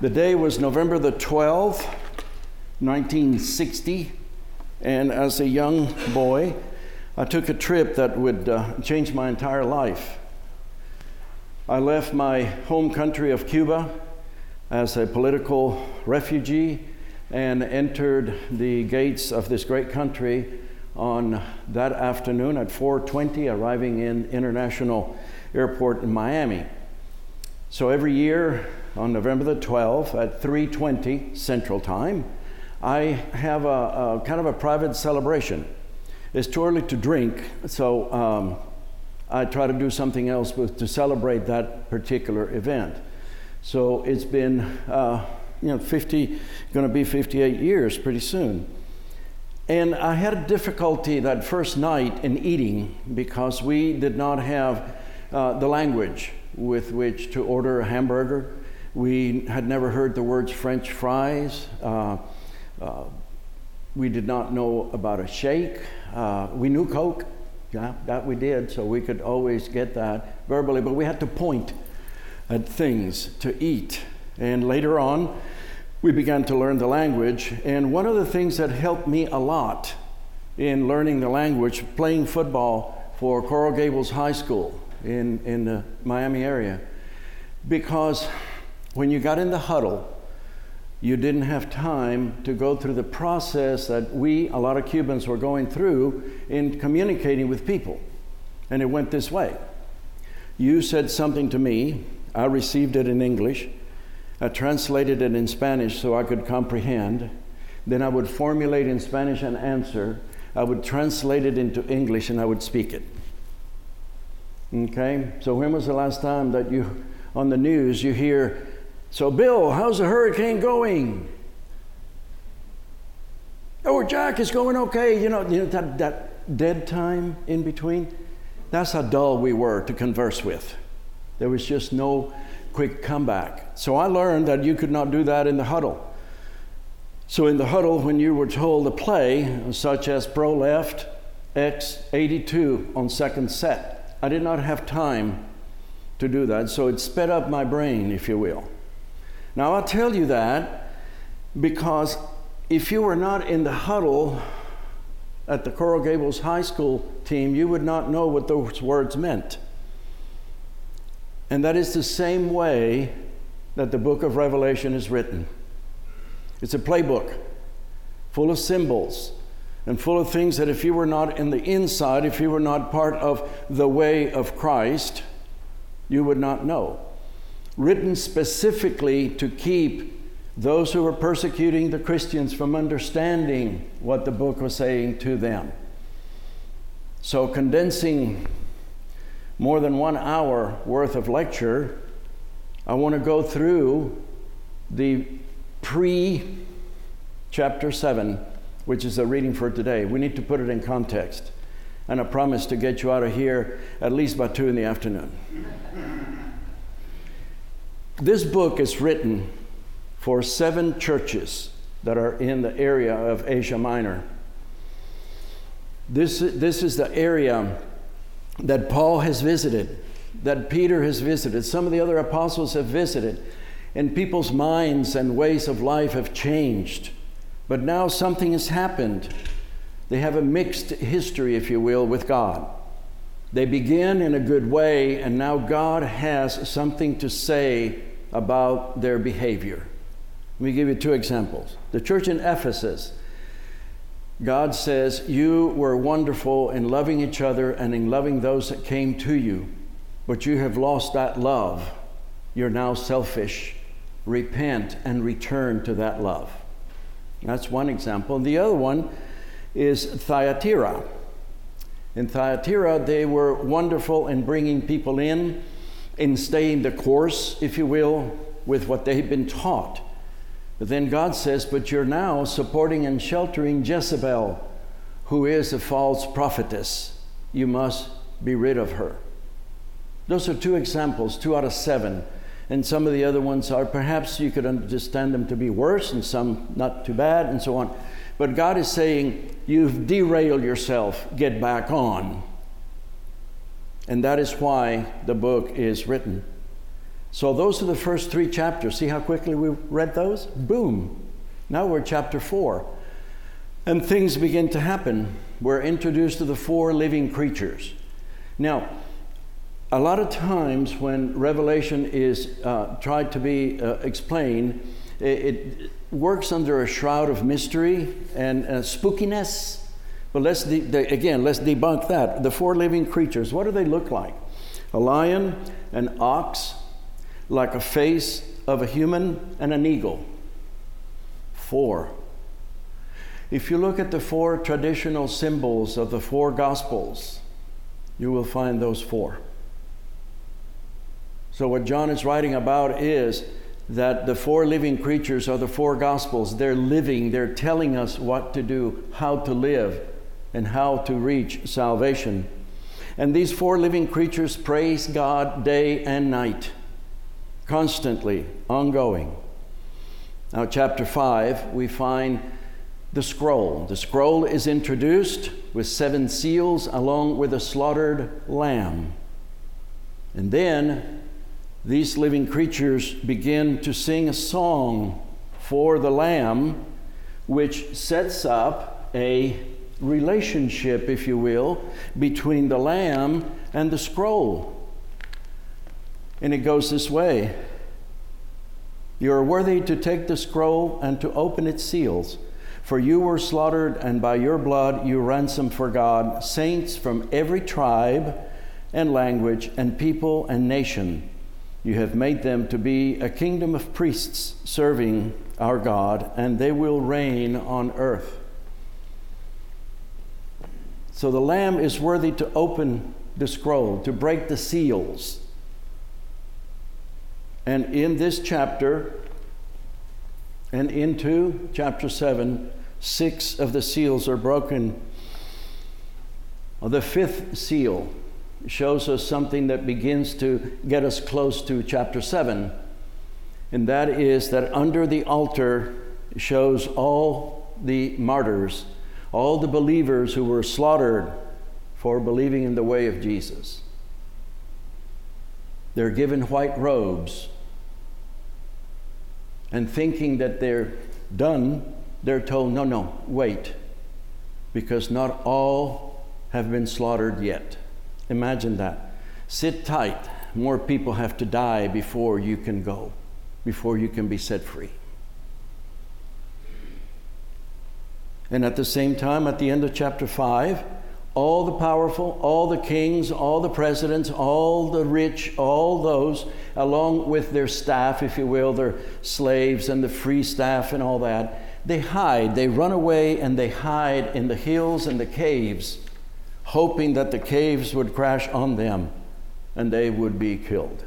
The day was November the 12th, 1960, and as a young boy, I took a trip that would uh, change my entire life. I left my home country of Cuba as a political refugee and entered the gates of this great country on that afternoon at 4:20 arriving in international airport in Miami. So every year on November the 12th at 3:20 Central Time, I have a, a, kind of a private celebration. It's too early to drink, so um, I try to do something else with, to celebrate that particular event. So it's been, uh, you know, 50, going to be 58 years pretty soon. And I had a difficulty that first night in eating because we did not have uh, the language with which to order a hamburger. We had never heard the words French fries. Uh, uh, we did not know about a shake. Uh, we knew Coke. Yeah, that we did, so we could always get that verbally, but we had to point at things to eat. And later on, we began to learn the language. And one of the things that helped me a lot in learning the language, playing football for Coral Gables High School in, in the Miami area, because when you got in the huddle, you didn't have time to go through the process that we, a lot of Cubans, were going through in communicating with people. And it went this way You said something to me, I received it in English, I translated it in Spanish so I could comprehend. Then I would formulate in Spanish an answer. I would translate it into English and I would speak it. Okay? So, when was the last time that you, on the news, you hear so, Bill, how's the hurricane going? Oh, Jack it's going okay. You know, you know that, that dead time in between? That's how dull we were to converse with. There was just no quick comeback. So I learned that you could not do that in the huddle. So in the huddle, when you were told to play, such as pro left, X 82 on second set, I did not have time to do that. So it sped up my brain, if you will. Now, I'll tell you that because if you were not in the huddle at the Coral Gables High School team, you would not know what those words meant. And that is the same way that the book of Revelation is written. It's a playbook full of symbols and full of things that if you were not in the inside, if you were not part of the way of Christ, you would not know written specifically to keep those who were persecuting the Christians from understanding what the book was saying to them. So, condensing more than one hour worth of lecture, I want to go through the pre chapter 7, which is the reading for today. We need to put it in context. And I promise to get you out of here at least by 2 in the afternoon. This book is written for seven churches that are in the area of Asia Minor. This, this is the area that Paul has visited, that Peter has visited, some of the other apostles have visited, and people's minds and ways of life have changed. But now something has happened. They have a mixed history, if you will, with God. They begin in a good way, and now God has something to say about their behavior. Let me give you two examples. The church in Ephesus, God says, You were wonderful in loving each other and in loving those that came to you, but you have lost that love. You're now selfish. Repent and return to that love. That's one example. The other one is Thyatira. In Thyatira, they were wonderful in bringing people in, in staying the course, if you will, with what they had been taught. But then God says, But you're now supporting and sheltering Jezebel, who is a false prophetess. You must be rid of her. Those are two examples, two out of seven. And some of the other ones are perhaps you could understand them to be worse, and some not too bad, and so on. But God is saying, You've derailed yourself, get back on. And that is why the book is written. So, those are the first three chapters. See how quickly we read those? Boom. Now we're chapter four. And things begin to happen. We're introduced to the four living creatures. Now, a lot of times when Revelation is uh, tried to be uh, explained, it, it, works under a shroud of mystery and uh, spookiness. But let's de- de- again, let's debunk that. The four living creatures, what do they look like? A lion, an ox, like a face of a human, and an eagle. Four. If you look at the four traditional symbols of the four Gospels, you will find those four. So, what John is writing about is that the four living creatures are the four Gospels. They're living, they're telling us what to do, how to live, and how to reach salvation. And these four living creatures praise God day and night, constantly, ongoing. Now, chapter 5, we find the scroll. The scroll is introduced with seven seals along with a slaughtered lamb. And then these living creatures begin to sing a song for the lamb, which sets up a relationship, if you will, between the lamb and the scroll. And it goes this way You are worthy to take the scroll and to open its seals. For you were slaughtered, and by your blood you ransomed for God saints from every tribe and language and people and nation. You have made them to be a kingdom of priests serving our God, and they will reign on earth. So the Lamb is worthy to open the scroll, to break the seals. And in this chapter, and into chapter 7, six of the seals are broken. The fifth seal shows us something that begins to get us close to chapter 7, and that is that under the altar shows all the martyrs, all the believers who were slaughtered for believing in the way of Jesus. They're given white robes and thinking that they're done, they're told, no, no, wait, because not all have been slaughtered yet. Imagine that. Sit tight. More people have to die before you can go, before you can be set free. And at the same time, at the end of chapter 5, all the powerful, all the kings, all the presidents, all the rich, all those, along with their staff, if you will, their slaves and the free staff and all that, they hide. They run away and they hide in the hills and the caves hoping that the caves would crash on them and they would be killed.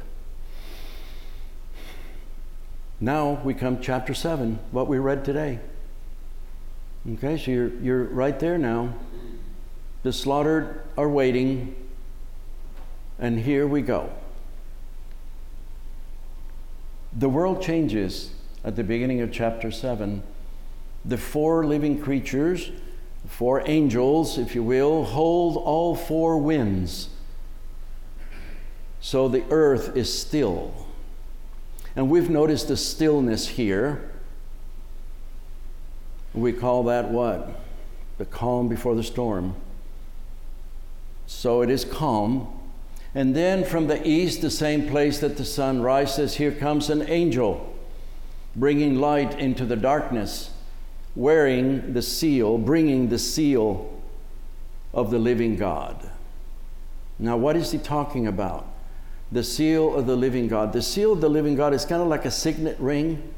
Now we come chapter 7, what we read today. Okay, so you're, you're right there now. The slaughtered are waiting, and here we go. The world changes at the beginning of chapter 7. The four living creatures four angels, if you will, hold all four winds. So the earth is still. And we've noticed the stillness here. We call that what? The calm before the storm. So it is calm. And then from the east, the same place that the sun rises, here comes an angel bringing light into the darkness wearing the seal, bringing the seal of the living God. Now, what is he talking about? The seal of the living God. The seal of the living God is kind of like a signet ring.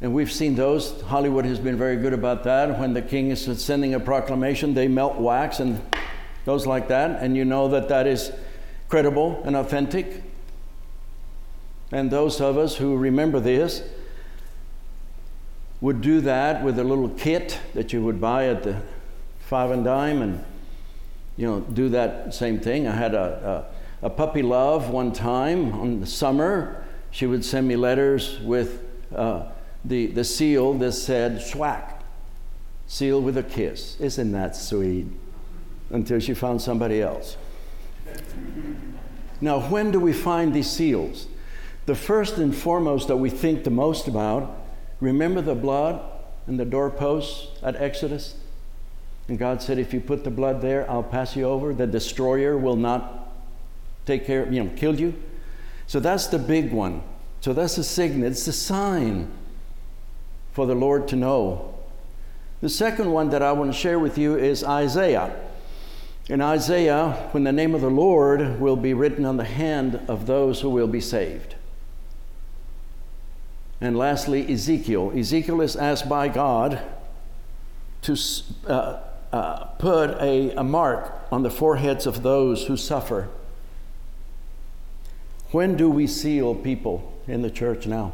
And we've seen those. Hollywood has been very good about that. When the king is sending a proclamation, they melt wax and goes like that. And you know that that is credible and authentic. And those of us who remember this, would do that with a little kit that you would buy at the five and dime and you know do that same thing. I had a, a, a puppy love one time on the summer. She would send me letters with uh, the, the seal that said schwack seal with a kiss. Isn't that sweet? Until she found somebody else. Now when do we find these seals? The first and foremost that we think the most about, remember the blood and the doorposts at Exodus? And God said, if you put the blood there, I'll pass you over. The destroyer will not take care, of you know, kill you. So that's the big one. So that's the signet, it's the sign for the Lord to know. The second one that I want to share with you is Isaiah. In Isaiah, when the name of the Lord will be written on the hand of those who will be saved. And lastly, Ezekiel. Ezekiel is asked by God to uh, uh, put a, a mark on the foreheads of those who suffer. When do we seal people in the church now?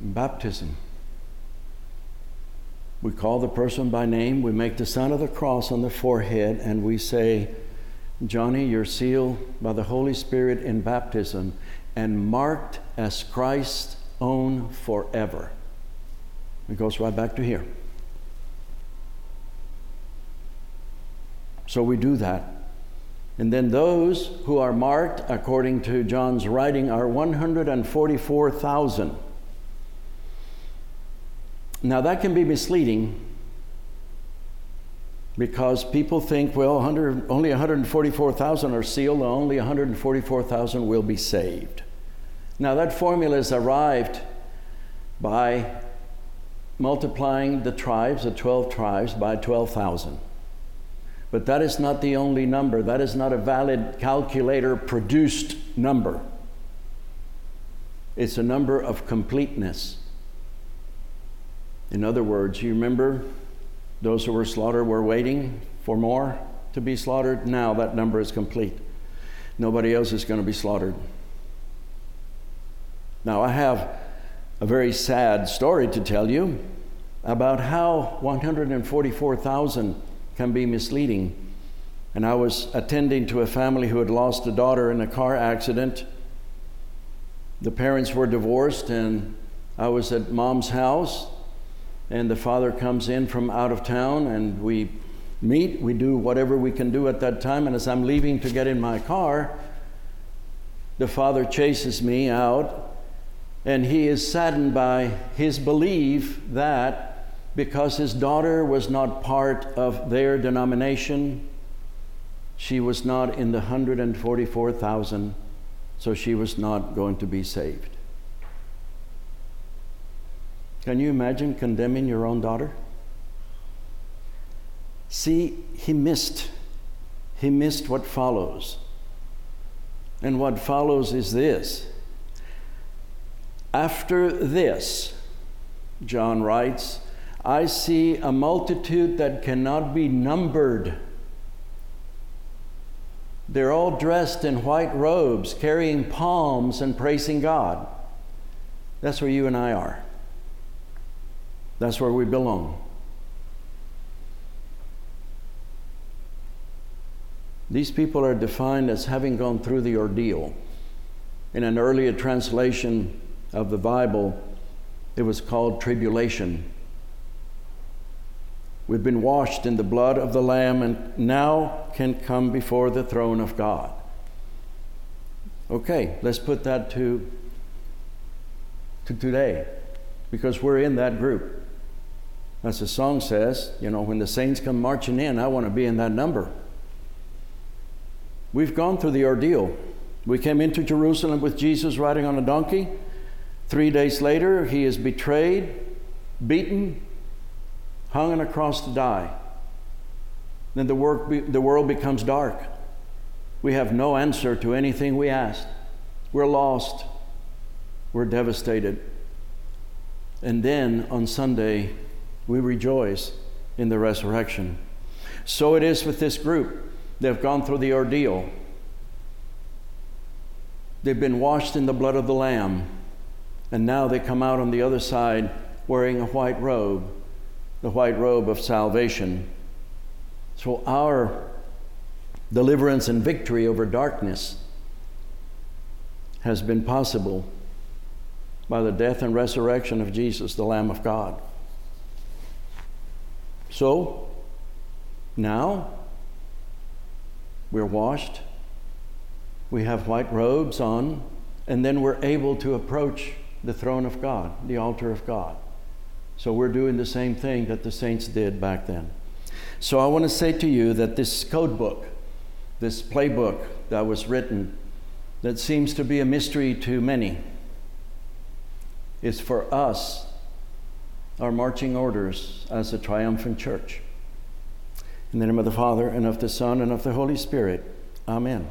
Baptism. We call the person by name, we make the sign of the cross on the forehead, and we say, Johnny, you're sealed by the Holy Spirit in baptism and marked as Christ's own forever. It goes right back to here. So we do that. And then those who are marked, according to John's writing, are 144,000. Now, that can be misleading because people think, well, 100, only 144,000 are sealed, only 144,000 will be saved. Now, that formula is arrived by multiplying the tribes, the 12 tribes, by 12,000. But that is not the only number. That is not a valid calculator produced number. It's a number of completeness. In other words, you remember those who were slaughtered were waiting for more to be slaughtered? Now that number is complete. Nobody else is going to be slaughtered. Now, I have a very sad story to tell you about how 144,000 can be misleading. And I was attending to a family who had lost a daughter in a car accident. The parents were divorced, and I was at mom's house, and the father comes in from out of town, and we meet. We do whatever we can do at that time. And as I'm leaving to get in my car, the father chases me out and he is saddened by his belief that because his daughter was not part of their denomination, she was not in the 144,000, so she was not going to be saved. Can you imagine condemning your own daughter? See, he missed. He missed what follows. And what follows is this after this, John writes, I see a multitude that cannot be numbered. They're all dressed in white robes, carrying palms and praising God. That's where you and I are. That's where we belong. These people are defined as having gone through the ordeal. In an earlier translation, of the Bible, it was called tribulation. We've been washed in the blood of the Lamb and now can come before the throne of God. Okay, let's put that to, to today because we're in that group. As the song says, you know, when the saints come marching in, I want to be in that number. We've gone through the ordeal. We came into Jerusalem with Jesus riding on a donkey. Three days later, he is betrayed, beaten, hung on a cross to die. Then the, work be, the world becomes dark. We have no answer to anything we ask. We're lost. We're devastated. And then on Sunday, we rejoice in the resurrection. So it is with this group. They've gone through the ordeal. They've been washed in the blood of the Lamb. And now they come out on the other side wearing a white robe, the white robe of salvation. So our deliverance and victory over darkness has been possible by the death and resurrection of Jesus, the Lamb of God. So, now we're washed, we have white robes on, and then we're able to approach the throne of God, the altar of God. So we're doing the same thing that the saints did back then. So I want to say to you that this code book, this playbook that was written, that seems to be a mystery to many, is for us, our marching orders as a triumphant church. In the name of the Father, and of the Son, and of the Holy Spirit. Amen.